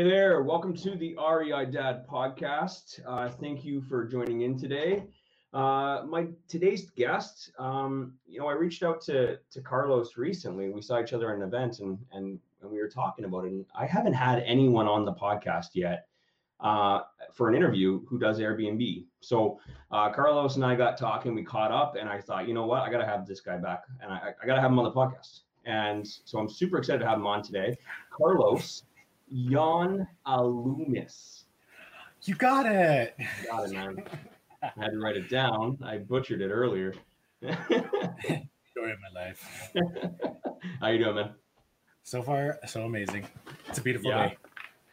Hey there, welcome to the REI Dad podcast. Uh, thank you for joining in today. Uh, my today's guest, um, you know, I reached out to to Carlos recently. We saw each other at an event, and and and we were talking about it. And I haven't had anyone on the podcast yet uh, for an interview who does Airbnb. So uh, Carlos and I got talking. We caught up, and I thought, you know what, I got to have this guy back, and I, I got to have him on the podcast. And so I'm super excited to have him on today. Carlos Jan Alumis. You got it. Got it, man. I had to write it down. I butchered it earlier. Story of my life. How you doing, man? So far, so amazing. It's a beautiful Yeah. day.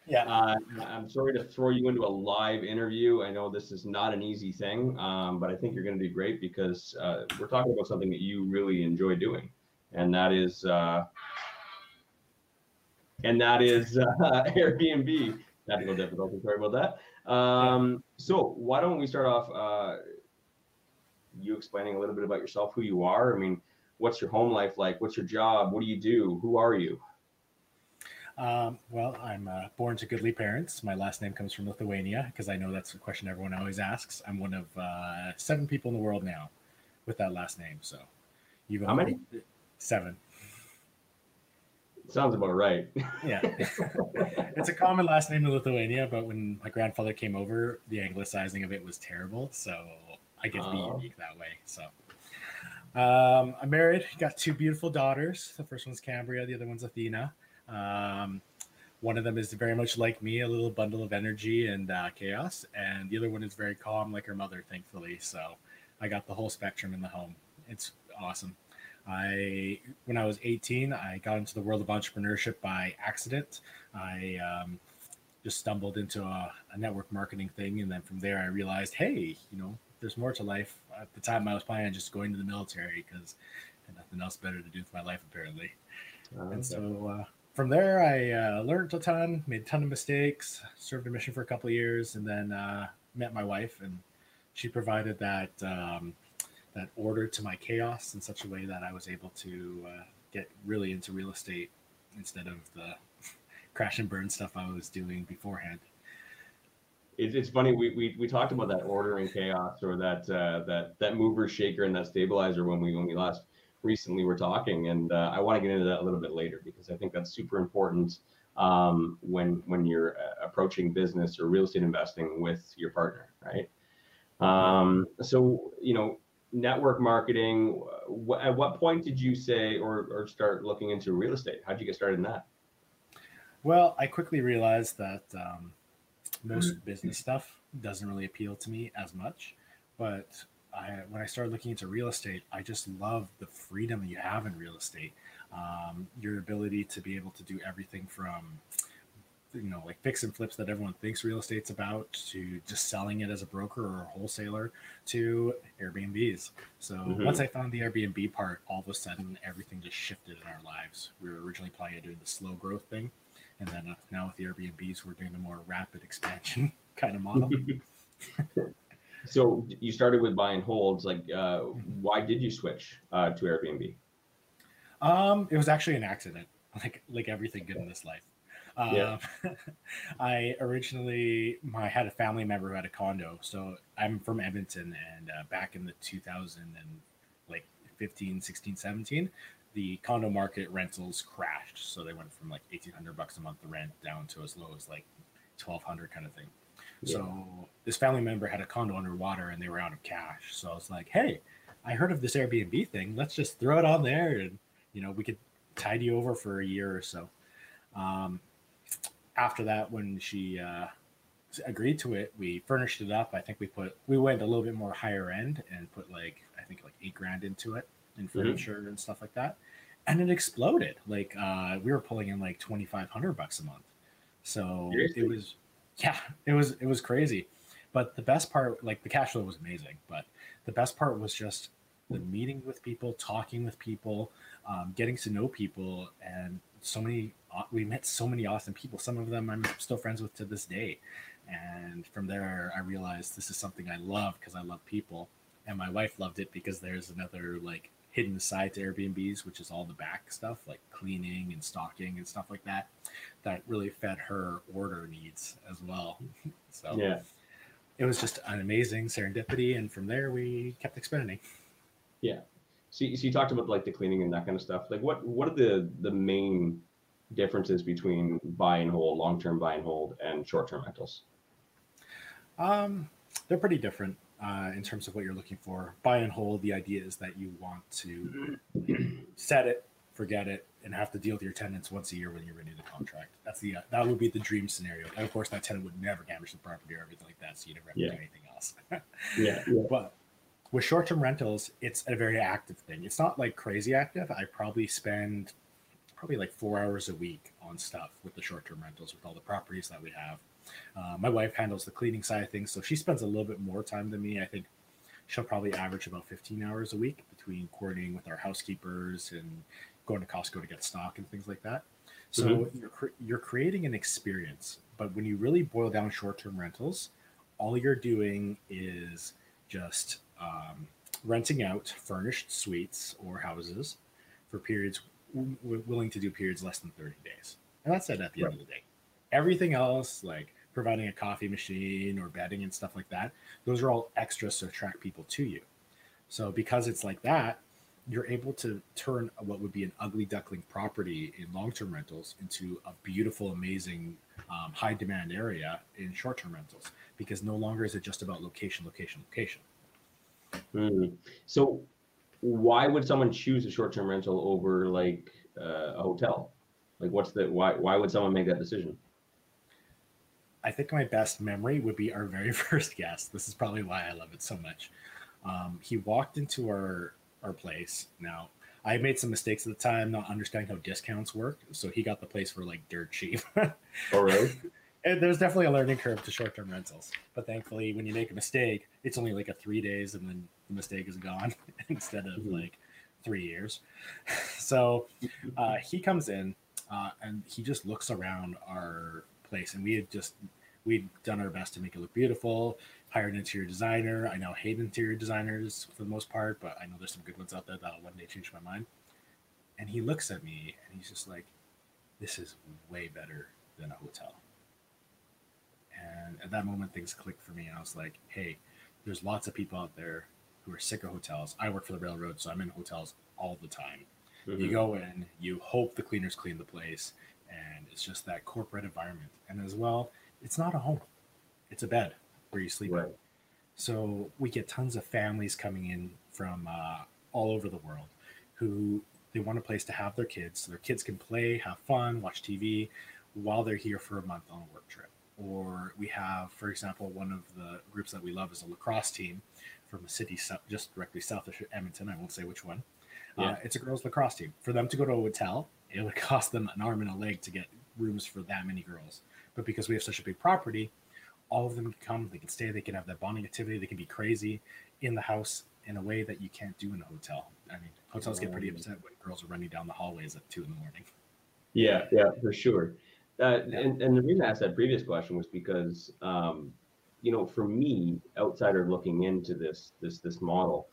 Yeah. Uh, I'm sorry to throw you into a live interview. I know this is not an easy thing, um, but I think you're going to do great because uh, we're talking about something that you really enjoy doing, and that is uh, and that is uh, Airbnb. Technical difficulty. Sorry about that. Um, so why don't we start off? Uh, you explaining a little bit about yourself, who you are. I mean, what's your home life like? What's your job? What do you do? Who are you? Um, well, I'm uh, born to goodly parents. My last name comes from Lithuania because I know that's a question everyone always asks. I'm one of uh, seven people in the world now with that last name. So you've How many? Seven. Sounds about right. Yeah. it's a common last name in Lithuania, but when my grandfather came over, the anglicizing of it was terrible. So I get to be Oh. unique that way. So um, I'm married, got two beautiful daughters. The first one's Cambria, the other one's Athena. Um, one of them is very much like me, a little bundle of energy and uh, chaos, and the other one is very calm, like her mother, thankfully. So I got the whole spectrum in the home. It's awesome. I, when I was 18, I got into the world of entrepreneurship by accident. I um, just stumbled into a, a network marketing thing, and then from there, I realized, hey, you know, there's more to life. At the time, I was planning on just going to the military because I had nothing else better to do with my life, apparently. And so uh, from there, I uh, learned a ton, made a ton of mistakes, served a mission for a couple of years, and then uh, met my wife, and she provided that um, that order to my chaos in such a way that I was able to uh, get really into real estate instead of the crash and burn stuff I was doing beforehand. It's, funny. We, we, we talked about that order and chaos, or that uh, that that mover, shaker, and that stabilizer when we when we last recently were talking, and uh, I want to get into that a little bit later because I think that's super important um, when when you're uh, approaching business or real estate investing with your partner, right? Um, so you know, network marketing. Wh- at what point did you say or or start looking into real estate? How'd you get started in that? Well, I quickly realized that um, most business stuff doesn't really appeal to me as much. But I, when I started looking into real estate, I just love the freedom you have in real estate. Um, your ability to be able to do everything from, you know, like fix and flips that everyone thinks real estate's about, to just selling it as a broker or a wholesaler, to Airbnbs. So Mhm. once I found the Airbnb part, all of a sudden everything just shifted in our lives. We were originally planning on doing the slow growth thing, and then uh, now with the Airbnbs, we're doing the more rapid expansion kind of model. So you started with buying holds. Like, uh, why did you switch uh, to Airbnb? Um, it was actually an accident, like like everything good in this life. Um, Yeah. I originally I had a family member who had a condo, so I'm from Edmonton, and uh, back in the 2000 and like 15, 16, 17, the condo market rentals crashed, so they went from like 1800 bucks a month to rent down to as low as like 1200 kind of thing. So this family member had a condo underwater and they were out of cash. So I was like, hey, I heard of this Airbnb thing. Let's just throw it on there and you know, we could tide you over for a year or so. Um, after that, when she uh, agreed to it, we furnished it up. I think we put we went a little bit more higher end and put like I think like eight grand into it in furniture and stuff like that, and it exploded. Like uh, we were pulling in like twenty five hundred bucks a month. So Seriously? it was yeah, it was it was crazy. But the best part, like the cash flow was amazing, but the best part was just the meeting with people, talking with people, um, getting to know people, and so many. We met so many awesome people. Some of them I'm still friends with to this day. And from there, I realized this is something I love because I love people, and my wife loved it because there's another like hidden side to Airbnbs, which is all the back stuff like cleaning and stocking and stuff like that, that really fed her order needs as well. so Yeah. it was just an amazing serendipity, and from there we kept expanding. So, so you talked about like the cleaning and that kind of stuff. Like what what are the the main differences between buy and hold, long term buy and hold, and short term rentals? Um, they're pretty different uh, in terms of what you're looking for. Buy and hold, the idea is that you want to set it, forget it, and have to deal with your tenants once a year when you renew the contract. That's the uh, that would be the dream scenario. And of course, that tenant would never damage the property or everything like that, so you never have to do anything else. Yeah. yeah. but with short-term rentals, it's a very active thing. It's not like crazy active. I probably spend probably like four hours a week on stuff with the short-term rentals with all the properties that we have. Uh, my wife handles the cleaning side of things, so she spends a little bit more time than me. I think she'll probably average about 15 hours a week between coordinating with our housekeepers and going to Costco to get stock and things like that. So Mhm. you're cre- you're creating an experience, but when you really boil down short-term rentals, all you're doing is just um, renting out furnished suites or houses for periods willing to do periods less than 30 days. And that's it at the end of the day. Everything else, like providing a coffee machine or bedding and stuff like that, those are all extras to attract people to you. So because it's like that, you're able to turn what would be an ugly duckling property in long-term rentals into a beautiful, amazing, um, high-demand area in short-term rentals. Because no longer is it just about location, location, location. Mm. So, why would someone choose a short term rental over like uh, a hotel? Like, what's the why? Why would someone make that decision? I think my best memory would be our very first guest. This is probably why I love it so much. Um, he walked into our our place. Now I made some mistakes at the time, not understanding how discounts work. So he got the place for like dirt cheap. Oh, really? and there's definitely a learning curve to short term rentals. But thankfully, when you make a mistake, it's only like a three days, and then the mistake is gone instead of Mhm. like three years. so uh, he comes in uh, and he just looks around our place, and we had just we'd done our best to make it look beautiful. Hired an interior designer. I now hate interior designers for the most part, but I know there's some good ones out there that'll one day change my mind. And he looks at me and he's just like, "This is way better than a hotel." And at that moment, things clicked for me. And I was like, hey, there's lots of people out there who are sick of hotels. I work for the railroad, so I'm in hotels all the time. You Mhm. go in, you hope the cleaners clean the place, and it's just that corporate environment. And as well, it's not a home, it's a bed where you sleep. Right. So we get tons of families coming in from uh, all over the world who they want a place to have their kids. So their kids can play, have fun, watch TV while they're here for a month on a work trip. Or we have, for example, one of the groups that we love is a lacrosse team from a city just directly south of Edmonton. I won't say which one. Uh, it's a girls' lacrosse team. For them to go to a hotel, it would cost them an arm and a leg to get rooms for that many girls. But because we have such a big property, all of them can come, they can stay, they can have that bonding activity, they can be crazy in the house in a way that you can't do in a hotel. I mean, hotels get pretty Um, upset when girls are running down the hallways at two in the morning. Yeah, yeah, for sure. Uh, Yeah. and, and the reason I asked that previous question was because, um, you know, for me, outsider looking into this this this model,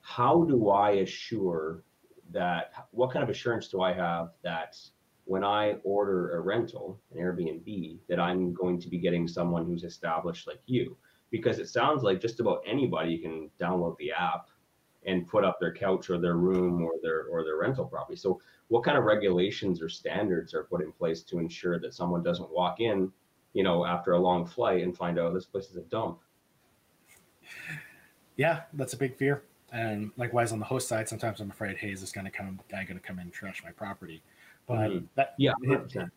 how do I assure that? What kind of assurance do I have that when I order a rental, an Airbnb, that I'm going to be getting someone who's established like you? Because it sounds like just about anybody can download the app and put up their couch or their room or their or their rental property. So what kind of regulations or standards are put in place to ensure that someone doesn't walk in, you know, after a long flight and find out this place is a dump? Yeah, that's a big fear. And likewise on the host side, sometimes I'm afraid, hey, is this gonna come guy gonna come in and trash my property? But Mhm. that Yeah, it-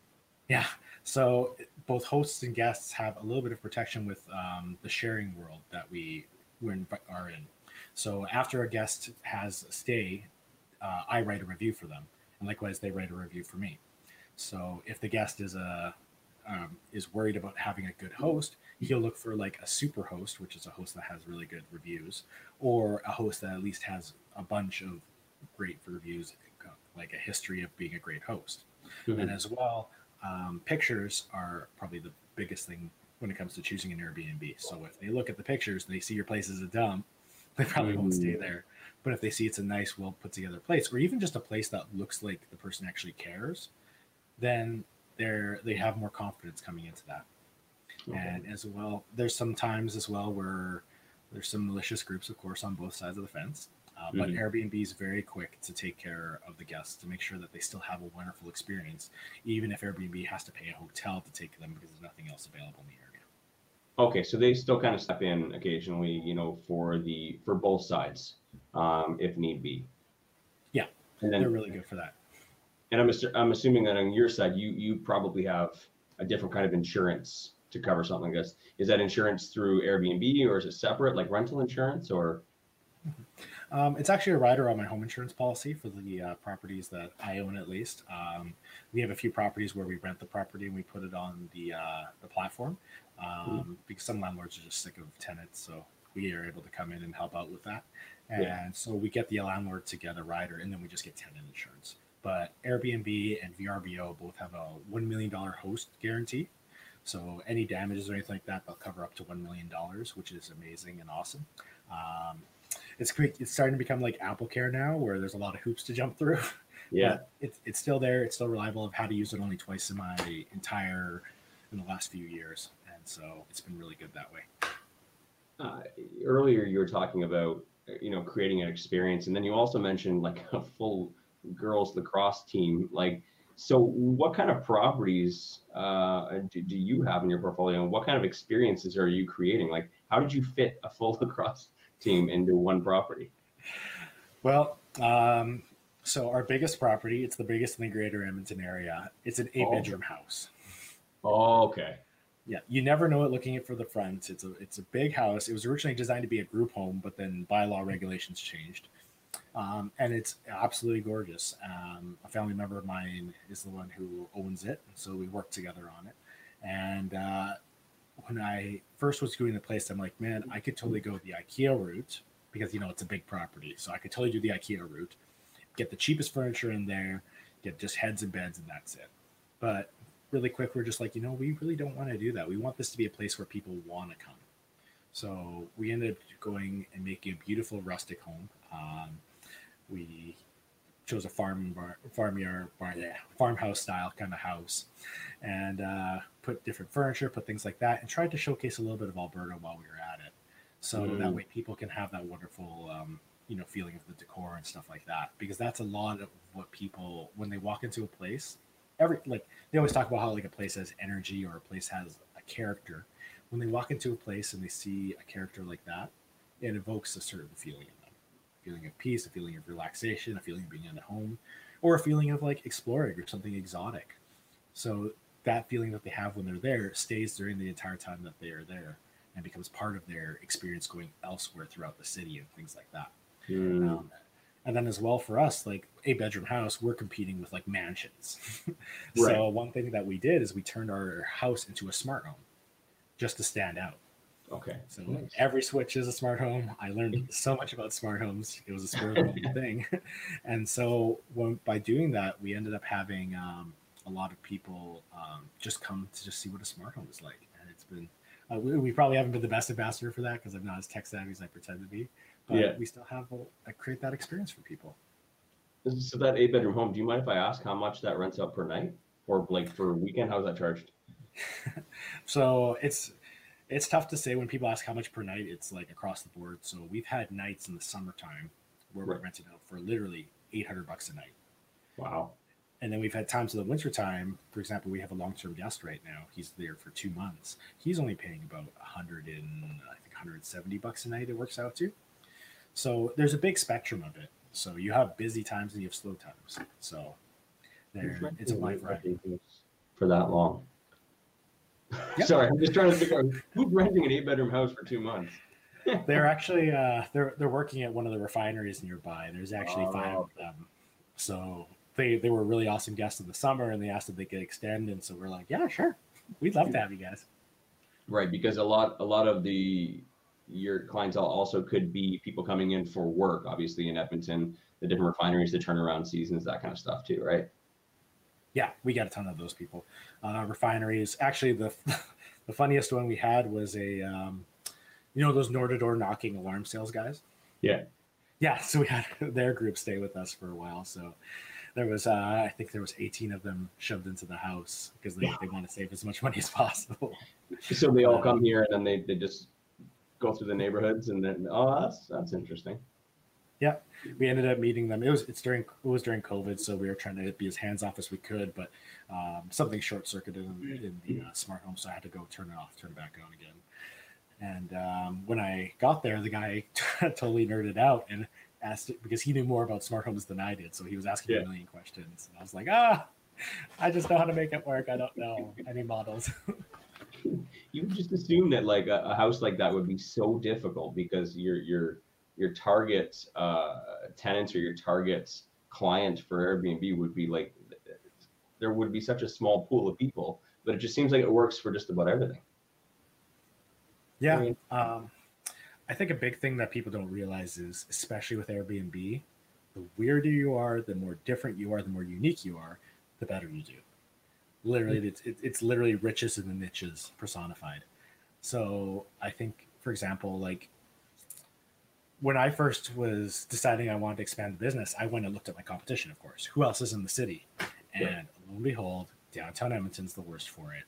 Yeah. So both hosts and guests have a little bit of protection with um, the sharing world that we are in. So after a guest has a stay, uh, I write a review for them, and likewise they write a review for me. So if the guest is a um, is worried about having a good host, he'll look for like a super host, which is a host that has really good reviews, or a host that at least has a bunch of great reviews, like a history of being a great host. Mhm. And as well, um, pictures are probably the biggest thing when it comes to choosing an Airbnb. So if they look at the pictures and they see your place is a dump, they probably won't stay Mhm. there. But if they see it's a nice, well put together place, or even just a place that looks like the person actually cares, then they're they have more confidence coming into that. Okay. And as well, there's some times as well where there's some malicious groups, of course, on both sides of the fence. Uh, but mm-hmm. Airbnb is very quick to take care of the guests to make sure that they still have a wonderful experience, even if Airbnb has to pay a hotel to take them because there's nothing else available area. Okay, so they still kind of step in occasionally, you know, for the for both sides, um, if need be. Yeah, and then, they're really good for that. And I'm I'm assuming that on your side, you you probably have a different kind of insurance to cover something like this. Is that insurance through Airbnb or is it separate, like rental insurance, or? Um, it's actually a rider on my home insurance policy for the uh, properties that I own, at least. Um, we have a few properties where we rent the property and we put it on the uh, the platform um, because some landlords are just sick of tenants, so we are able to come in and help out with that. And yeah. so we get the landlord to get a rider, and then we just get tenant insurance. But Airbnb and VRBO both have a one million dollar host guarantee. So any damages or anything like that, they'll cover up to one million dollars, which is amazing and awesome. Um, it's it's starting to become like Apple Care now, where there's a lot of hoops to jump through. Yeah, it's it's still there. It's still reliable. I've had to use it only twice in my entire in the last few years, and so it's been really good that way. Uh, earlier, you were talking about you know creating an experience, and then you also mentioned like a full girls lacrosse team. Like, so what kind of properties uh, do, do you have in your portfolio, and what kind of experiences are you creating? Like, how did you fit a full lacrosse team into one property? Well, um, so our biggest property, it's the biggest in the greater Edmonton area. It's an eight oh. bedroom house. Oh, okay. Yeah, you never know it looking at for the front. It's a it's a big house. It was originally designed to be a group home, but then bylaw regulations changed, um, and it's absolutely gorgeous. Um, a family member of mine is the one who owns it, so we work together on it. And uh, when I first was doing the place, I'm like, man, I could totally go the IKEA route because you know it's a big property, so I could totally do the IKEA route, get the cheapest furniture in there, get just heads and beds, and that's it. But really quick, we're just like, you know, we really don't want to do that. We want this to be a place where people want to come. So we ended up going and making a beautiful rustic home. Um, we chose a farm bar, farmyard, bar, yeah, farmhouse style kind of house, and uh, put different furniture, put things like that, and tried to showcase a little bit of Alberta while we were at it. So mm. that way, people can have that wonderful, um, you know, feeling of the decor and stuff like that. Because that's a lot of what people when they walk into a place. Every like they always talk about how like a place has energy or a place has a character. When they walk into a place and they see a character like that, it evokes a certain feeling feeling of peace, a feeling of relaxation, a feeling of being at home, or a feeling of like exploring or something exotic. So that feeling that they have when they're there stays during the entire time that they are there and becomes part of their experience going elsewhere throughout the city and things like that. Mm. Um, and then as well for us, like a bedroom house, we're competing with like mansions. right. So one thing that we did is we turned our house into a smart home just to stand out. Okay. So nice. every switch is a smart home. I learned so much about smart homes. It was a spur of thing. And so when, by doing that, we ended up having um, a lot of people um, just come to just see what a smart home is like. And it's been, uh, we, we, probably haven't been the best ambassador for that because I'm not as tech savvy as I pretend to be. But yeah. we still have a, a create that experience for people. So that eight bedroom home, do you mind if I ask how much that rents out per night or like for a weekend? How's that charged? so it's it's tough to say when people ask how much per night. It's like across the board. So we've had nights in the summertime where right. we're renting out for literally 800 bucks a night. Wow. And then we've had times in the wintertime, for example, we have a long-term guest right now. He's there for two months. He's only paying about 100 and I think 170 bucks a night. It works out to. So there's a big spectrum of it. So you have busy times and you have slow times. So there, it's a wide variety for that long. Yep. Sorry, I'm just trying to figure out who's renting an eight bedroom house for two months. they're actually uh, they're they're working at one of the refineries nearby. There's actually oh. five of them, so they they were really awesome guests in the summer, and they asked if they could extend, and so we're like, yeah, sure, we'd love to have you guys. Right, because a lot a lot of the your clientele also could be people coming in for work, obviously in Edmonton, the different refineries, the turnaround seasons, that kind of stuff too, right? Yeah, we got a ton of those people. Uh, refineries. Actually, the the funniest one we had was a, um, you know, those door to door knocking alarm sales guys. Yeah. yeah, so we had their group stay with us for a while. So there was, uh, I think there was 18 of them shoved into the house because they, they want to save as much money as possible. So they all come here and then they, they just go through the neighborhoods and then oh that's that's interesting. Yeah, we ended up meeting them. It was it's during it was during COVID, so we were trying to be as hands off as we could, but um, something short circuited in, in, the uh, smart home, so I had to go turn it off, turn it back on again. And um, when I got there, the guy totally nerded out and asked it because he knew more about smart homes than I did, so he was asking yeah. a million questions. And I was like, ah, I just know how to make it work. I don't know any models. you just assume that like a, a, house like that would be so difficult because your your your target uh, tenants or your target client for Airbnb would be like there would be such a small pool of people, but it just seems like it works for just about everything. Yeah. I, mean, um, I think a big thing that people don't realize is, especially with Airbnb, the weirder you are, the more different you are, the more unique you are, the better you do. Literally, it's it's literally riches in the niches personified. So I think, for example, like when I first was deciding I wanted to expand the business, I went and looked at my competition, of course. Who else is in the city? And yeah. lo and behold, downtown Edmonton's the worst for it.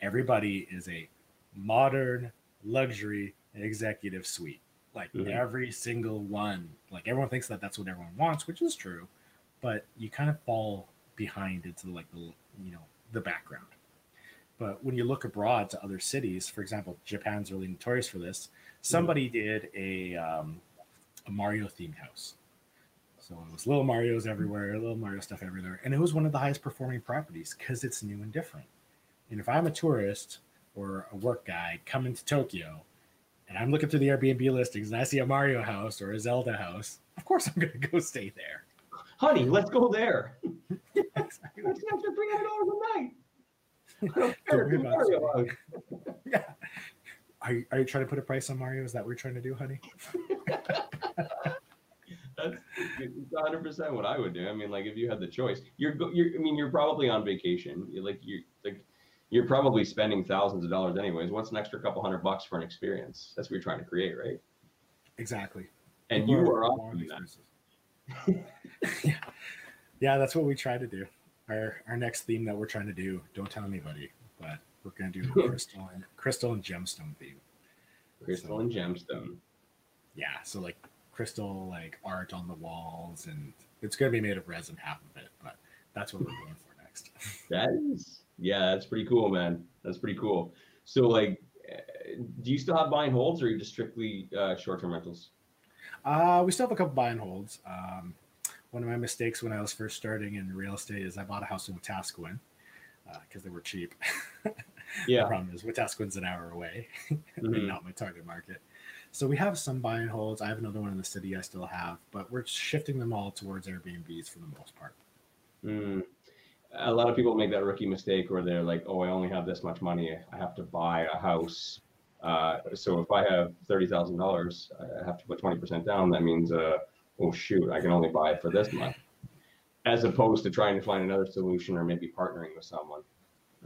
Everybody is a modern luxury executive suite. Like mm-hmm. every single one, like everyone thinks that that's what everyone wants, which is true, but you kind of fall behind into like the you know the background. But when you look abroad to other cities, for example, Japan's really notorious for this. Somebody mm-hmm. did a um, a Mario themed house. So it was little Mario's everywhere, little Mario stuff everywhere, and it was one of the highest performing properties because it's new and different. And if I'm a tourist or a work guy coming to Tokyo and I'm looking through the Airbnb listings and I see a Mario house or a Zelda house, of course I'm going to go stay there. Honey, let's go there. exactly. That's an extra three hundred dollars a night. I don't care. Mario yeah. Are you, are you trying to put a price on Mario? Is that what you're trying to do, honey? That's 100 percent what I would do. I mean, like if you had the choice, you're you're. I mean, you're probably on vacation. You're like you like you're probably spending thousands of dollars anyways. What's an extra couple hundred bucks for an experience? That's what you're trying to create, right? Exactly. And People you are offering that. yeah. yeah, that's what we try to do. Our our next theme that we're trying to do. Don't tell anybody, but we're gonna do crystal and crystal and gemstone theme. Crystal so, and gemstone. Yeah, so like crystal like art on the walls, and it's gonna be made of resin half of it, but that's what we're going for next. that is yeah, that's pretty cool, man. That's pretty cool. So, like, do you still have buy and holds, or are you just strictly uh, short-term rentals? Uh, we still have a couple buy and holds. Um, one of my mistakes when I was first starting in real estate is I bought a house in Wetaskiwin because uh, they were cheap. yeah. the problem is Wetaskiwin's an hour away, mm-hmm. not my target market. So we have some buy and holds. I have another one in the city I still have, but we're shifting them all towards Airbnbs for the most part. Mm a lot of people make that rookie mistake where they're like, "Oh, I only have this much money. I have to buy a house." Uh, so if I have thirty thousand dollars, I have to put twenty percent down. That means, uh, oh shoot, I can only buy it for this much, as opposed to trying to find another solution or maybe partnering with someone.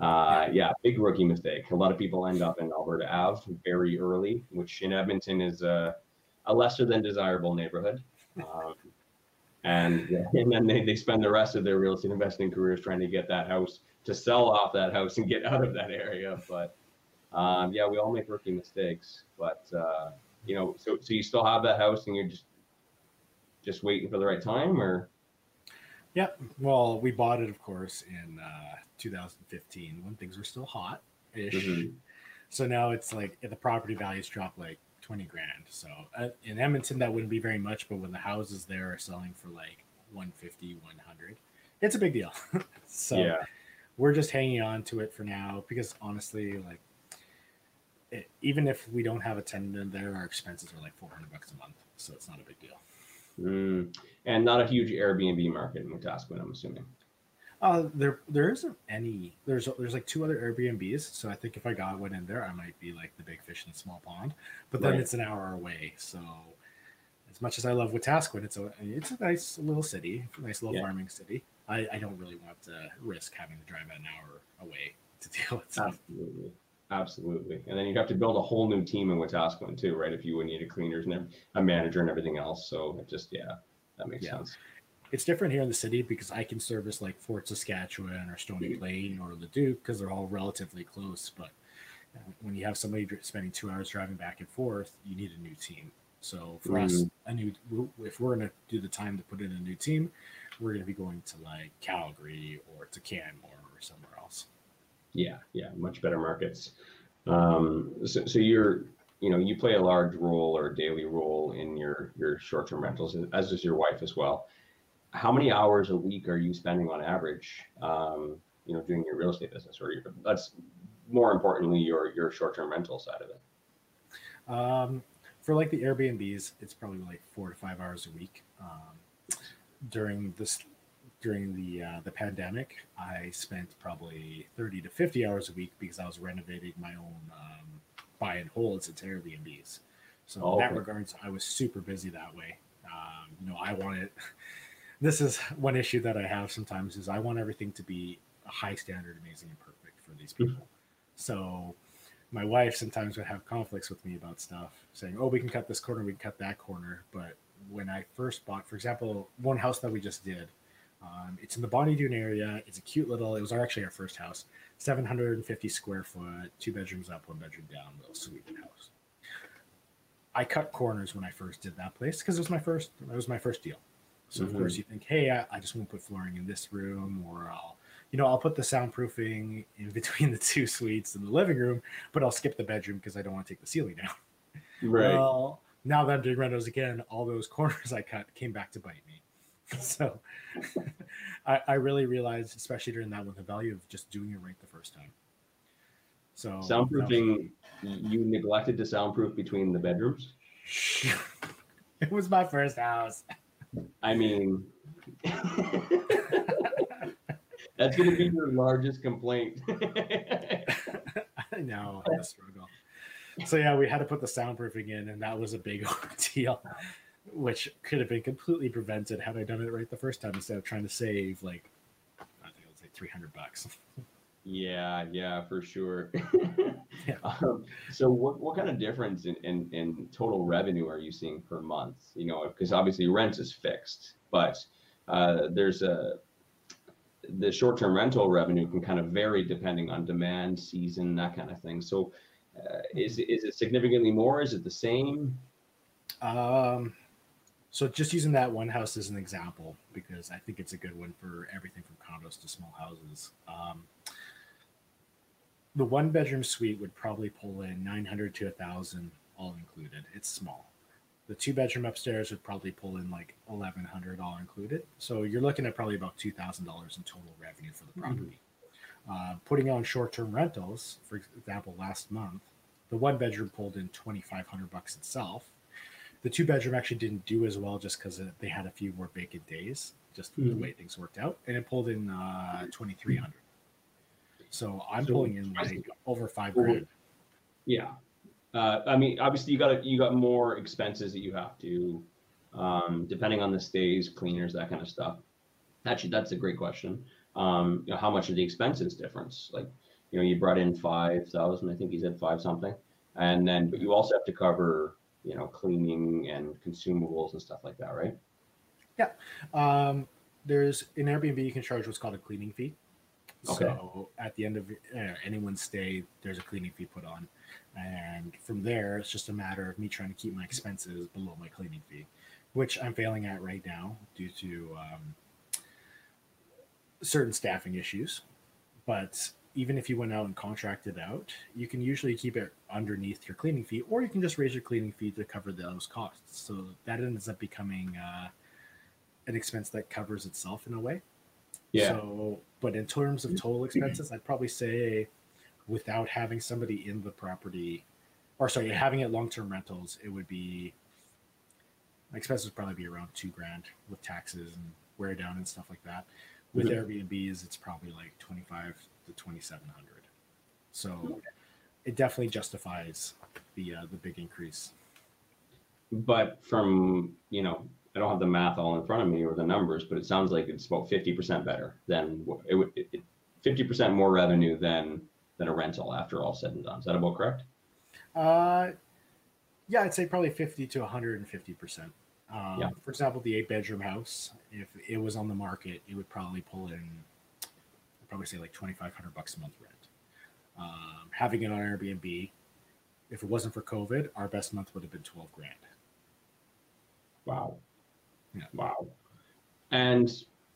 Uh, yeah, big rookie mistake. A lot of people end up in Alberta Ave very early, which in Edmonton is a, a lesser than desirable neighborhood. Um, and and then they, they spend the rest of their real estate investing careers trying to get that house to sell off that house and get out of that area. But um, yeah, we all make rookie mistakes. But uh, you know, so so you still have that house and you're just just waiting for the right time, or yeah. Well, we bought it, of course, in uh, 2015 when things were still hot ish. Mm-hmm. So now it's like the property values dropped like 20 grand. So uh, in Edmonton, that wouldn't be very much, but when the houses there are selling for like 150, 100, it's a big deal. so yeah. we're just hanging on to it for now because honestly, like, it, even if we don't have a tenant in there, our expenses are like 400 bucks a month. So it's not a big deal. Mm. And not a huge Airbnb market in Wetaskiwin, I'm assuming. Uh, there there isn't any. There's there's like two other Airbnbs, so I think if I got one in there, I might be like the big fish in the small pond. But then right. it's an hour away, so as much as I love Wetaskiwin, it's a it's a nice little city, nice little yeah. farming city. I, I don't really want to risk having to drive an hour away to deal with stuff. Absolutely. Absolutely. And then you'd have to build a whole new team in Wetaskiwin too, right? If you would need a cleaners and a manager and everything else. So it just, yeah, that makes yeah. sense. It's different here in the city because I can service like Fort Saskatchewan or Stony Plain or Leduc because they're all relatively close. But uh, when you have somebody spending two hours driving back and forth, you need a new team. So for mm-hmm. us, a new if we're gonna do the time to put in a new team, we're gonna be going to like Calgary or to Canmore or somewhere. Yeah, yeah, much better markets. Um, so, so you're, you know, you play a large role or daily role in your your short-term rentals, as does your wife as well. How many hours a week are you spending on average? Um, you know, doing your real estate business, or your, that's more importantly your your short-term rental side of it. Um, for like the Airbnbs, it's probably like four to five hours a week. Um, during this during the uh, the pandemic, I spent probably thirty to fifty hours a week because I was renovating my own um, buy and holds into Airbnbs. So oh, in that okay. regards, I was super busy that way. Um, you know, I wanted. This is one issue that I have sometimes is I want everything to be a high standard, amazing, and perfect for these mm-hmm. people. Mm-hmm. So my wife sometimes would have conflicts with me about stuff, saying, "Oh, we can cut this corner, we can cut that corner." But when I first bought, for example, one house that we just did, um, it's in the Bonnie Doon area. It's a cute little. It was actually our first house, 750 square foot, two bedrooms up, one bedroom down, little sweet house. I cut corners when I first did that place because it was my first. It was my first deal. So mm-hmm. of course you think, hey, I, I just won't put flooring in this room, or I'll, you know, I'll put the soundproofing in between the two suites in the living room, but I'll skip the bedroom because I don't want to take the ceiling down. Right. Well, now that I'm doing rentals again, all those corners I cut came back to bite me. so I, I, really realized, especially during that one, the value of just doing it right the first time. So soundproofing, um, you neglected to soundproof between the bedrooms. it was my first house. I mean, that's going to be your largest complaint. I know the struggle. So yeah, we had to put the soundproofing in, and that was a big deal which could have been completely prevented had I done it right the first time instead of trying to save like I think it was like three hundred bucks. Yeah, yeah, for sure. yeah. Um, so, what, what kind of difference in, in, in total revenue are you seeing per month? You know, because obviously rent is fixed, but uh, there's a the short term rental revenue can kind of vary depending on demand, season, that kind of thing. So, uh, is is it significantly more? Is it the same? Um, so just using that one house as an example, because I think it's a good one for everything from condos to small houses. Um, the one bedroom suite would probably pull in 900 to 1000 all included. It's small. The two bedroom upstairs would probably pull in like 1100 all included. So you're looking at probably about $2,000 in total revenue for the mm-hmm. property. Mm-hmm. Uh, putting on short term rentals, for example, last month, the one bedroom pulled in 2500 bucks itself the two bedroom actually didn't do as well just because they had a few more vacant days, just mm-hmm. the way things worked out, and it pulled in uh, twenty three hundred. So I'm so, pulling in like over five grand. Yeah, uh, I mean, obviously you got you got more expenses that you have to, um, depending on the stays, cleaners, that kind of stuff. Actually, that's a great question. Um, you know, how much of the expenses difference? Like, you know, you brought in five thousand. I think you said five something, and then but you also have to cover you know, cleaning and consumables and stuff like that, right? Yeah. Um, there's in Airbnb you can charge what's called a cleaning fee. Okay. So at the end of uh, anyone's stay, there's a cleaning fee put on, and from there it's just a matter of me trying to keep my expenses below my cleaning fee, which I'm failing at right now due to um, certain staffing issues. But even if you went out and contracted out, you can usually keep it underneath your cleaning fee, or you can just raise your cleaning fee to cover those costs. So that ends up becoming uh, an expense that covers itself in a way. Yeah. So, but in terms of total expenses, I'd probably say without having somebody in the property, or sorry, having it long term rentals, it would be my expenses would probably be around two grand with taxes and wear down and stuff like that. With mm-hmm. Airbnbs, it's probably like twenty five to 2700 so it definitely justifies the uh, the big increase but from you know i don't have the math all in front of me or the numbers but it sounds like it's about 50% better than it would 50% more revenue than than a rental after all said and done. Is that about correct? Uh, yeah, I'd say probably 50 to 150 percent. Um, Yeah. For example, the eight bedroom house, if it was on the market, it would probably pull in, I'd probably say like 2,500 bucks a month rent. Um, having it on Airbnb, if it wasn't for COVID, our best month would have been 12 grand. Wow. Yeah. Wow. And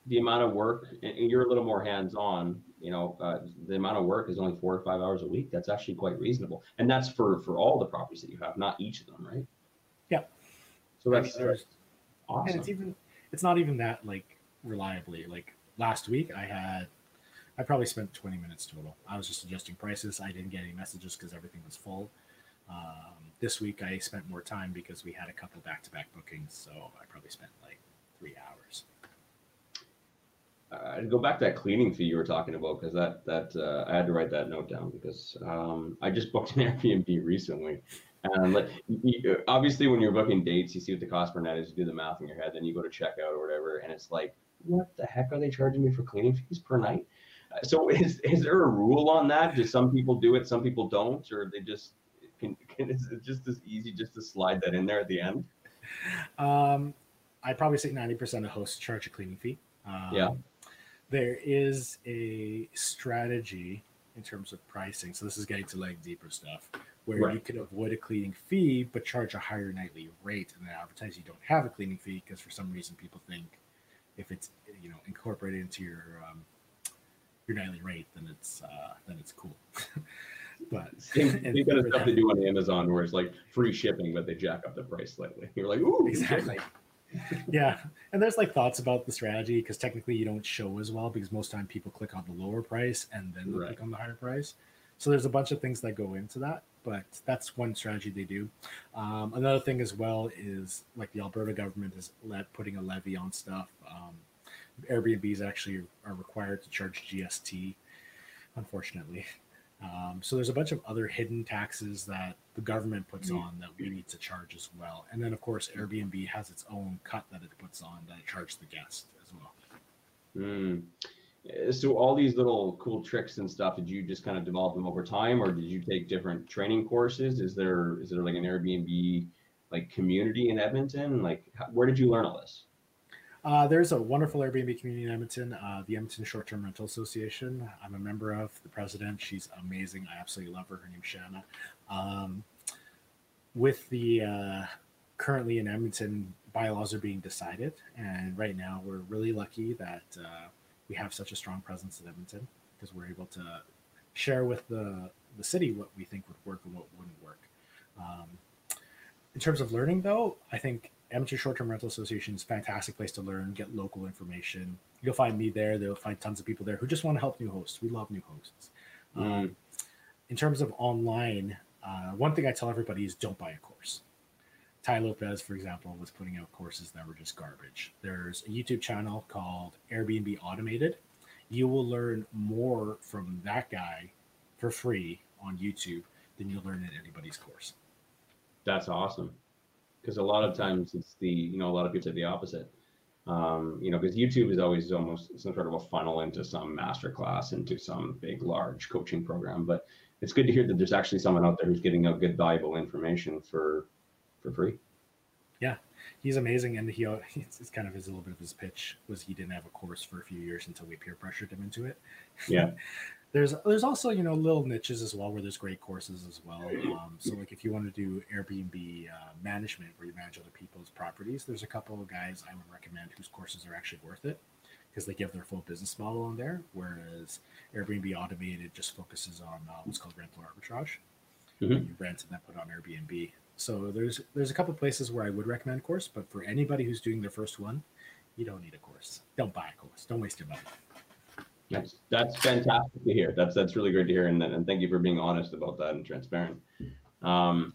the amount of work, and you're a little more hands-on, you know, uh, the amount of work is only four or five hours a week. That's actually quite reasonable. And that's for, for all the properties that you have, not each of them, right? Yeah. So I mean, that's, awesome. And it's even it's not even that like reliably. Like last week, I had I probably spent 20 minutes total. I was just adjusting prices. I didn't get any messages because everything was full. Um, this week, I spent more time because we had a couple back to back bookings. So I probably spent like three hours. uh, go back to that cleaning fee you were talking about because that that uh, I had to write that note down because um, I just booked an Airbnb recently, and like you- you- obviously when you're booking dates, you see what the cost per night is, you do the math in your head, then you go to checkout or whatever, and it's like, what the heck are they charging me for cleaning fees per night? Uh, So is is there a rule on that? Do some people do it, some people don't, or they just can, can is it just as easy just to slide that in there at the end? Um, I'd probably say 90% of hosts charge a cleaning fee. Um, Yeah. There is a strategy in terms of pricing. So this is getting to like deeper stuff where you Right. could avoid a cleaning fee but charge a higher nightly rate and then advertise you don't have a cleaning fee because for some reason people think if it's you know incorporated into your um, your nightly rate then it's uh, then it's cool. but Same, and same kind of for stuff to do on Amazon where it's like free shipping, but they jack up the price slightly. You're like, ooh, exactly yeah and there's like thoughts about the strategy because technically you don't show as well because most time people click on the lower price and then they Right. click on the higher price so there's a bunch of things that go into that but that's one strategy they do um, another thing as well is like the alberta government is let putting a levy on stuff um, airbnbs actually are required to charge gst unfortunately um, so there's a bunch of other hidden taxes that the government puts on that we need to charge as well. And then of course Airbnb has its own cut that it puts on that it charges the guest as well. Mm. Uh, So all these little cool tricks and stuff, did you just kind of develop them over time, or did you take different training courses? Is there is there like an Airbnb like community in Edmonton? Like, how, where did you learn all this? Uh, there's a wonderful Airbnb community in Edmonton, uh, the Edmonton Short Term Rental Association. I'm a member of the president. She's amazing. I absolutely love her. Her name's Shanna. Um, with the uh, currently in Edmonton, bylaws are being decided, and right now we're really lucky that uh, we have such a strong presence in Edmonton because we're able to share with the the city what we think would work and what wouldn't work. Um, in terms of learning, though, I think Edmonton Short Term Rental Association is a fantastic place to learn, get local information. You'll find me there. They'll find tons of people there who just want to help new hosts. We love new hosts. Um, in terms of online, uh, one thing I tell everybody is don't buy a course. Tai Lopez, for example, was putting out courses that were just garbage. There's a YouTube channel called Airbnb Automated. You will learn more from that guy for free on YouTube than you'll learn in anybody's course. That's awesome. Because a lot of times it's the you know a lot of people say the opposite. Um, you know, because YouTube is always almost some sort of a funnel into some master class, into some big, large coaching program. But it's good to hear that there's actually someone out there who's getting out good, valuable information for for free. Yeah, he's amazing and he it's, it's kind of his a little bit of his pitch was he didn't have a course for a few years until we peer pressured him into it Yeah. there's there's also you know little niches as well where there's great courses as well um, so like if you want to do airbnb uh, management where you manage other people's properties there's a couple of guys i would recommend whose courses are actually worth it because they give their full business model on there whereas airbnb automated just focuses on uh, what's called rental arbitrage Mhm. you rent and then put on airbnb so there's there's a couple places where I would recommend course, but for anybody who's doing their first one, you don't need a course. Don't buy a course. Don't waste your money. That's that's fantastic to hear. That's that's really great to hear, and and thank you for being honest about that and transparent. Um,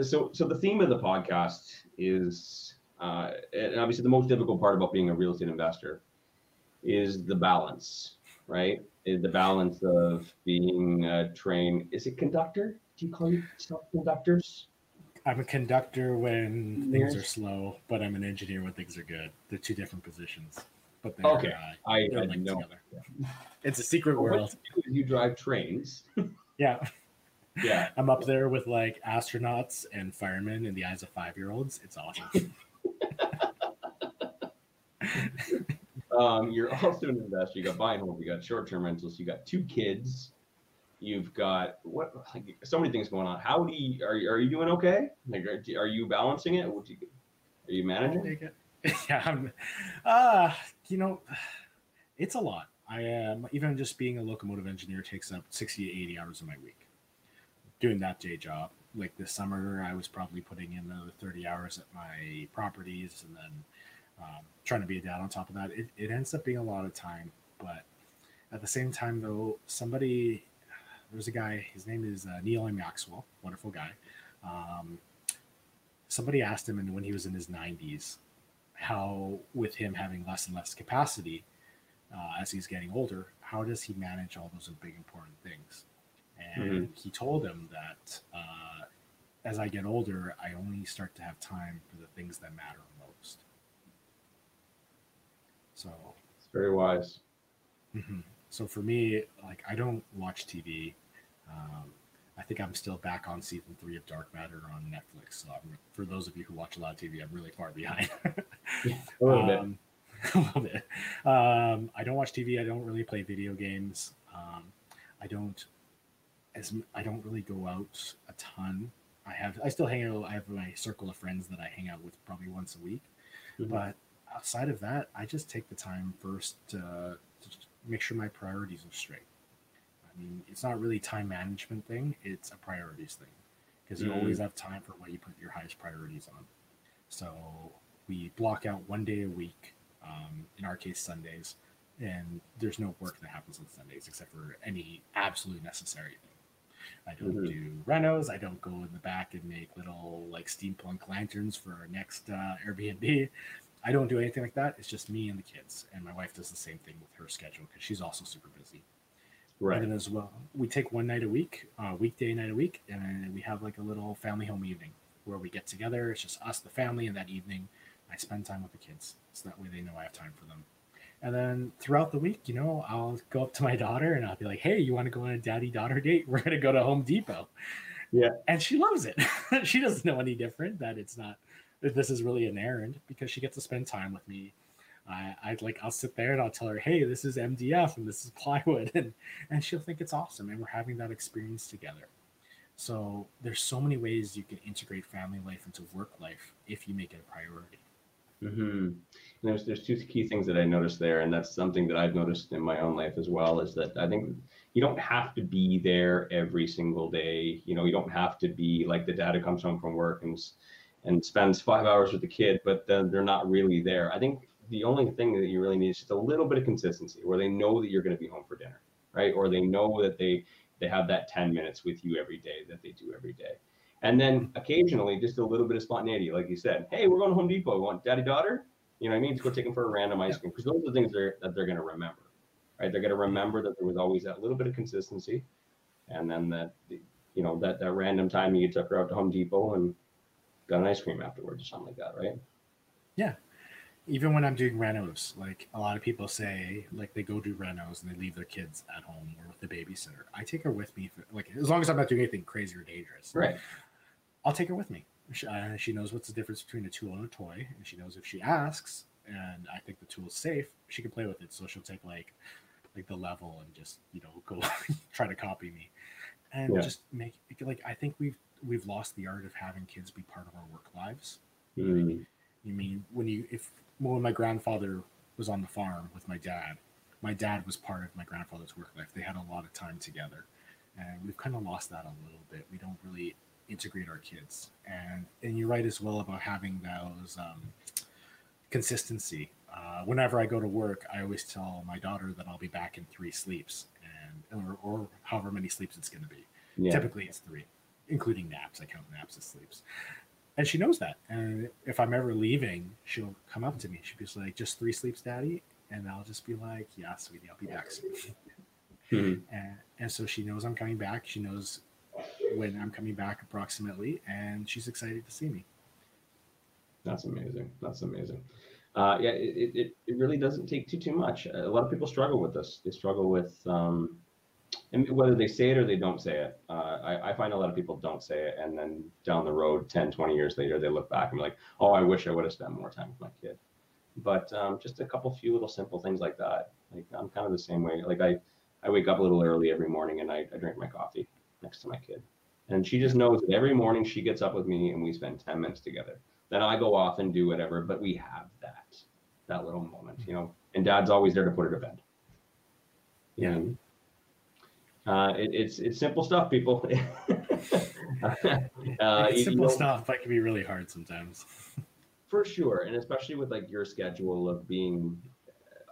so so the theme of the podcast is, uh, and obviously the most difficult part about being a real estate investor is the balance, right? Is the balance of being a train. Is it conductor? Do you call yourself conductors? I'm a conductor when things are slow, but I'm an engineer when things are good. They're two different positions. but they're, Okay. uh, I, they're I linked know. together. It's a secret What world. you drive trains. Yeah, You drive trains. yeah. Yeah. I'm up there with like astronauts and firemen in the eyes of five year olds. It's awesome. Um, you're also an investor. You got buy and hold. You got short-term rentals. You got two kids. You've got what? Like, so many things going on. How do you are? you- Are you doing okay? Like, are, are you balancing it? You, are you managing? Yeah, I'm, uh, you know, it's a lot. I am even just being a locomotive engineer takes up 60 to 80 hours of my week. Doing that day job. Like this summer, I was probably putting in another 30 hours at my properties and then um, trying to be a dad on top of that. It, it ends up being a lot of time. But at the same time, though, somebody, there's a guy, his name is uh, Neil M. Maxwell, wonderful guy. Um, somebody asked him and when he was in his 90s how with him having less and less capacity uh, as he's getting older how does he manage all those big important things and he told him that uh, as i get older i only start to have time for the things that matter most so It's very wise. Mhm. So for me, like I don't watch TV. Um, I think I'm still back on season three of Dark Matter on Netflix. So I'm, for those of you who watch a lot of TV, I'm really far behind. A little bit. Um, a little bit. Um, I don't watch TV. I don't really play video games. Um, I don't as I don't really go out a ton. I have I still hang out. I have my circle of friends that I hang out with probably once a week. Mhm. But outside of that, I just take the time first to, to make sure my priorities are straight. I mean, it's not really time management thing; it's a priorities thing because you Mhm. always have time for what you put your highest priorities on. So we block out one day a week. Um, in our case, Sundays, and there's no work that happens on Sundays except for any absolutely necessary thing. I don't Mhm. do renos. I don't go in the back and make little like steampunk lanterns for our next uh, Airbnb. I don't do anything like that. It's just me and the kids, and my wife does the same thing with her schedule because she's also super busy. Right. And then as well, we take one night a week, uh, weekday night a week, and we have like a little family home evening where we get together. It's just us, the family, and that evening I spend time with the kids, so that way they know I have time for them. And then throughout the week, you know, I'll go up to my daughter and I'll be like, "Hey, you want to go on a daddy-daughter date? We're gonna go to Home Depot." Yeah. and she loves it. she doesn't know any different. That it's not that this is really an errand because she gets to spend time with me. I, I'd like I'll sit there and I'll tell her, "Hey, this is MDF and this is plywood," and and she'll think it's awesome, and we're having that experience together. So there's so many ways you can integrate family life into work life if you make it a priority. Mm-hmm. There's there's two key things that I noticed there, and that's something that I've noticed in my own life as well. Is that I think you don't have to be there every single day. You know, you don't have to be like the dad who comes home from work and and spends five hours with the kid, but then they're not really there. I think the only thing that you really need is just a little bit of consistency, where they know that you're going to be home for dinner, right? Or they know that they they have that 10 minutes with you every day that they do every day. And then occasionally just a little bit of spontaneity, like you said, hey, we're going to Home Depot. You want daddy daughter? You know what I mean? Just go take them for a random ice cream because those are the things they're, that they're going to remember, right? They're going to remember that there was always that little bit of consistency, and then that you know that that random time you took her out to Home Depot and got an ice cream afterwards or something like that, right? Even when I'm doing renos, like a lot of people say, like they go do renos and they leave their kids at home or with the babysitter. I take her with me, for, like as long as I'm not doing anything crazy or dangerous. Right. I'll take her with me. She, uh, she knows what's the difference between a tool and a toy, and she knows if she asks, and I think the tool's safe, she can play with it. So she'll take like, like the level and just you know go try to copy me, and Yeah. just make like I think we've we've lost the art of having kids be part of our work lives. Mm. You mean when you if when my grandfather was on the farm with my dad, my dad was part of my grandfather's work life. They had a lot of time together, and we've kind of lost that a little bit. We don't really integrate our kids, and and you're right as well about having those um, consistency. Uh, whenever I go to work, I always tell my daughter that I'll be back in three sleeps, and or, or however many sleeps it's going to be. Yeah. Typically, it's three, including naps. I count naps as sleeps. And she knows that. And if I'm ever leaving, she'll come up to me. She'll be like, just three sleeps, daddy? And I'll just be like, yeah, sweetie, I'll be back soon. Mhm. And, and so she knows I'm coming back. She knows when I'm coming back approximately. And she's excited to see me. That's amazing. That's amazing. uh, yeah, it, it, it really doesn't take too too much. A lot of people struggle with this. They struggle with um, and whether they say it or they don't say it. Uh, I, I, find a lot of people don't say it, and then down the road, 10, 20 years later, they look back and be like, "Oh, I wish I would have spent more time with my kid." But um, just a couple few little simple things like that. Like I'm kind of the same way. Like I, I wake up a little early every morning and I, I drink my coffee next to my kid, and she just knows that every morning she gets up with me and we spend 10 minutes together. Then I go off and do whatever, but we have that that little moment, you know. And Dad's always there to put her to bed. Yeah. Uh, it, it's it's simple stuff, people. uh, it's simple you know, stuff, but can be really hard sometimes. for sure, and especially with like your schedule of being,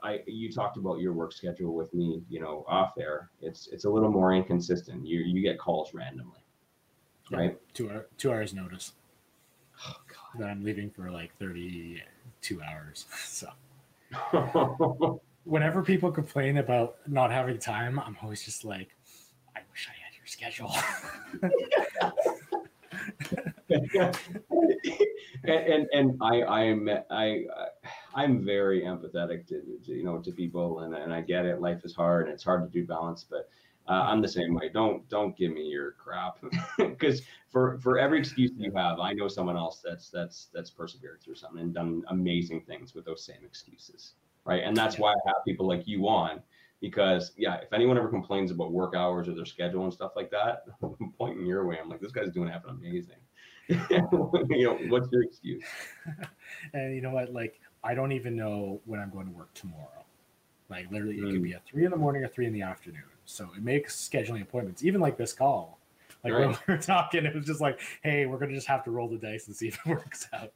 I you talked about your work schedule with me, you know, off there. It's it's a little more inconsistent. You you get calls randomly, yeah, right? Two hour, two hours notice. Oh God, that I'm leaving for like thirty two hours. So. whenever people complain about not having time, I'm always just like, I wish I had your schedule. and, and, and I I am I I'm very empathetic to, to, you know to people and, and I get it. Life is hard and it's hard to do balance but uh, I'm the same way. Don't don't give me your crap. Because for for every excuse you have I know someone else that's that's that's persevered through something and done amazing things with those same excuses right? And that's why I have people like you on because yeah, if anyone ever complains about work hours or their schedule and stuff like that, I'm pointing your way. I'm like, this guy's doing half amazing. you know, what's your excuse? and you know what? Like, I don't even know when I'm going to work tomorrow. Like, literally, mm. it could be at three in the morning or three in the afternoon. So it makes scheduling appointments, even like this call. Like right. when we were talking, it was just like, hey, we're gonna just have to roll the dice and see if it works out.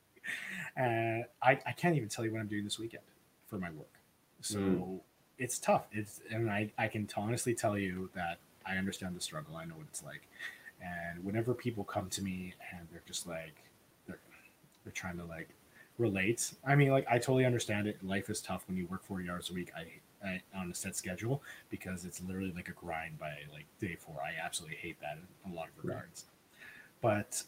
And I, I can't even tell you what I'm doing this weekend for my work. So mm it's tough. It's and I I can honestly tell you that I understand the struggle. I know what it's like. And whenever people come to me and they're just like they're they're trying to like relate. I mean, like I totally understand it. Life is tough when you work 40 hours a week. I, I on a set schedule because it's literally like a grind by like day four. I absolutely hate that in a lot of regards. But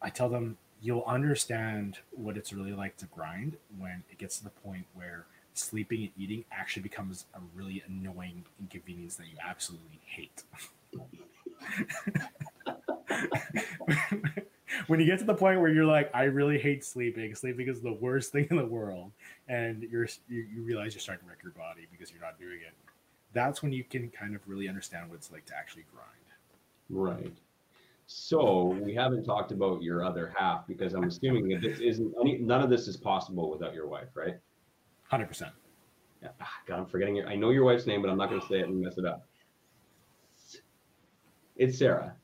I tell them you'll understand what it's really like to grind when it gets to the point where sleeping and eating actually becomes a really annoying inconvenience that you absolutely hate. when you get to the point where you're like, I really hate sleeping. Sleeping is the worst thing in the world, and you're you, you realize you're starting to wreck your body because you're not doing it. That's when you can kind of really understand what it's like to actually grind. Right. So we haven't talked about your other half because I'm assuming that this isn't any, none of this is possible without your wife, right? Hundred percent. Yeah. Ah, God, I'm forgetting your. I know your wife's name, but I'm not going to say it and mess it up. It's Sarah.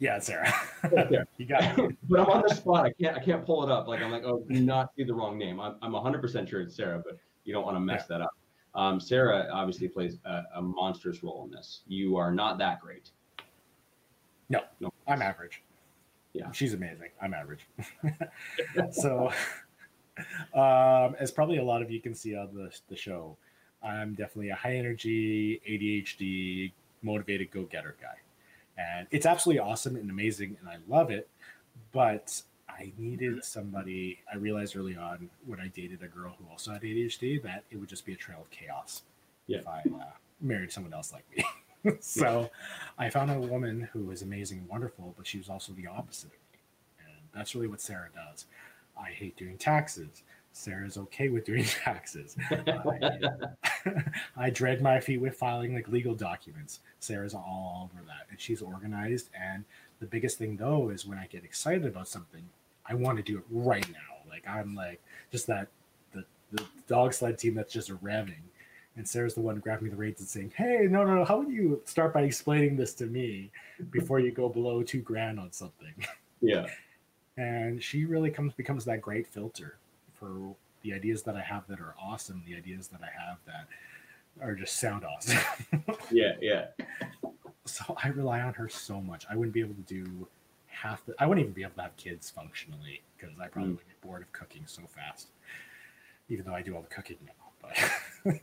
Yeah, it's Sarah. Sarah. you got it. but I'm on the spot. I can't. I can't pull it up. Like I'm like, oh, do not see the wrong name. I'm. I'm 100 percent sure it's Sarah, but you don't want to mess yeah. that up. Um, Sarah obviously plays a, a, monstrous role in this. You are not that great. No, no, I'm average. Yeah, she's amazing. I'm average. so um, as probably a lot of you can see on the, the show, I'm definitely a high energy, ADHD, motivated go getter guy. And it's absolutely awesome and amazing, and I love it. But I needed somebody, I realized early on when I dated a girl who also had ADHD that it would just be a trail of chaos yeah. if I uh, married someone else like me. so I found a woman who was amazing and wonderful, but she was also the opposite of me. And that's really what Sarah does. I hate doing taxes. Sarah's okay with doing taxes. I, I drag my feet with filing like legal documents. Sarah's all over that, and she's organized. And the biggest thing though is when I get excited about something, I want to do it right now. Like I'm like just that the the dog sled team that's just revving. And Sarah's the one grabbing the reins and saying, "Hey, no, no, no! How would you start by explaining this to me before you go below two grand on something?" Yeah and she really comes becomes that great filter for the ideas that I have that are awesome, the ideas that I have that are just sound awesome. yeah, yeah. So I rely on her so much. I wouldn't be able to do half the. I wouldn't even be able to have kids functionally because I probably mm. would get bored of cooking so fast. Even though I do all the cooking now, but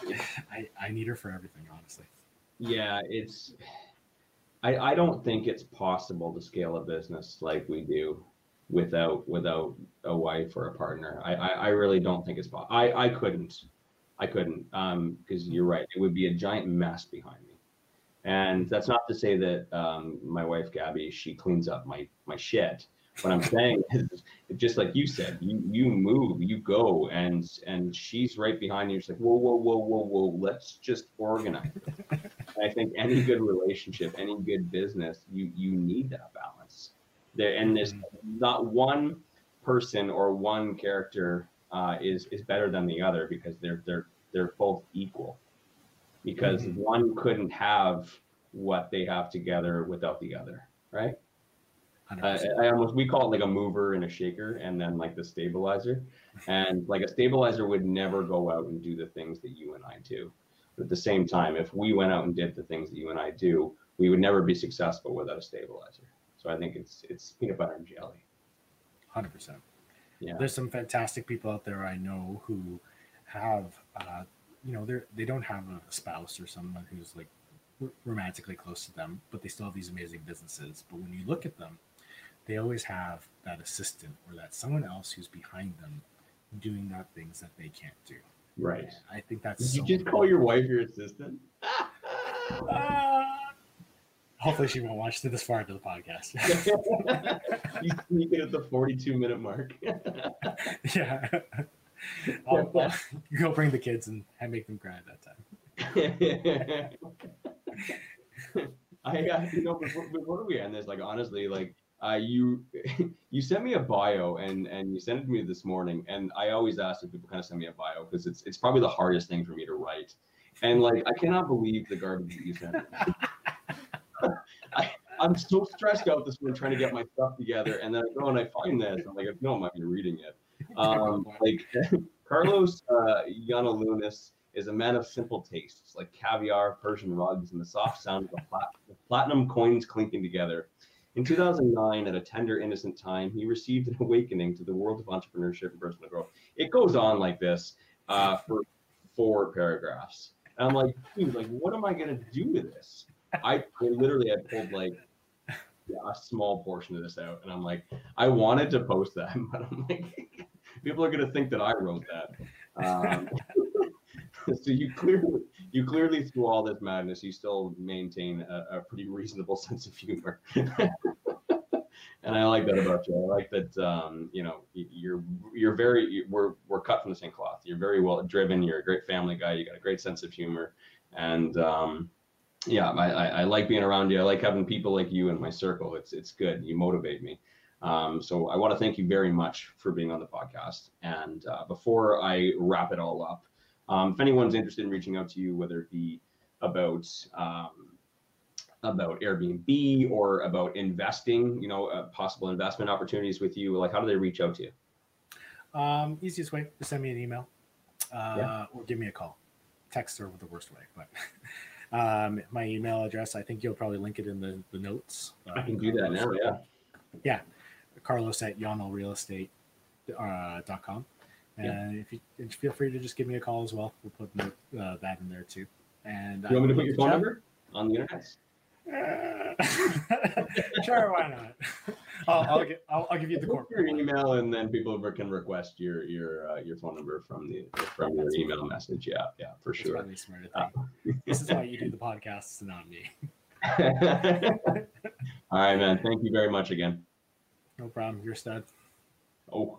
I I need her for everything, honestly. Yeah, it's I, I don't think it's possible to scale a business like we do without without a wife or a partner. I I, I really don't think it's possible. I I couldn't. I couldn't um because you're right. It would be a giant mess behind me. And that's not to say that um, my wife Gabby she cleans up my my shit. What I'm saying is, just like you said, you you move, you go, and and she's right behind you. She's like, whoa, whoa, whoa, whoa, whoa. Let's just organize. I think any good relationship, any good business, you you need that balance. There and there's not one person or one character uh, is is better than the other because they're they're they're both equal. Because mm-hmm. one couldn't have what they have together without the other, right? Uh, I almost we call it like a mover and a shaker, and then like the stabilizer. And like a stabilizer would never go out and do the things that you and I do. But at the same time, if we went out and did the things that you and I do, we would never be successful without a stabilizer. So I think it's it's peanut butter and jelly. Hundred percent. Yeah. There's some fantastic people out there I know who have, uh, you know, they're they don't have a spouse or someone who's like romantically close to them, but they still have these amazing businesses. But when you look at them, they always have that assistant or that someone else who's behind them doing that things that they can't do. Right. I think that's. Did so you just call your wife your assistant? uh, hopefully, she won't watch this far into the podcast. you sneak it at the forty-two minute mark. yeah. I'll, I'll, go bring the kids and make them cry at that time. I, uh, you know, before, before we end this, like honestly, like uh, you you sent me a bio and and you sent it to me this morning and i always ask if people kind of send me a bio because it's it's probably the hardest thing for me to write. And like i cannot believe the garbage that you sent I, i'm so stressed out this morning trying to get my stuff together and then i go and i find this i'm like no i'm not even reading it. Um, like carlos uh, Lunas is a man of simple tastes like caviar persian rugs and the soft sound of plat- platinum coins clinking together in 2009, at a tender, innocent time, he received an awakening to the world of entrepreneurship and personal growth. It goes on like this uh, for four paragraphs. And I'm like, dude, like, what am I going to do with this? I, I literally had pulled like a small portion of this out. And I'm like, I wanted to post that, but I'm like, people are going to think that I wrote that. Um, so you clearly you clearly through all this madness. You still maintain a, a pretty reasonable sense of humor. And i like that about you. I like that um, you know you're you're very we're we're cut from the same cloth. You're very well driven. You're a great family guy. You got a great sense of humor. And um, yeah I, I, I like being around you. I like having people like you in my circle. It's it's good. You motivate me. Um, so I want to thank you very much for being on the podcast. And uh, before I wrap it all up, um, if anyone's interested in reaching out to you, whether it be about um, about Airbnb or about investing, you know, uh, possible investment opportunities with you, like how do they reach out to you? Um, easiest way to send me an email uh, yeah. or give me a call. Text are the worst way, but um, my email address, I think you'll probably link it in the, the notes. Uh, I can do that now, yeah. Yeah. Carlos at yonelrealestate.com. Uh, and if you and feel free to just give me a call as well. We'll put uh, that in there too. And you want me to put your phone number on the internet? Uh, sure, why not? I'll, I'll, get, I'll, I'll, give you the corporate your email, and then people can request your your uh, your phone number from the from your email message. Yeah, yeah, for sure. Uh, this is why you do the podcasts, not me. All right, man. Thank you very much again. No problem. You're stud. Oh.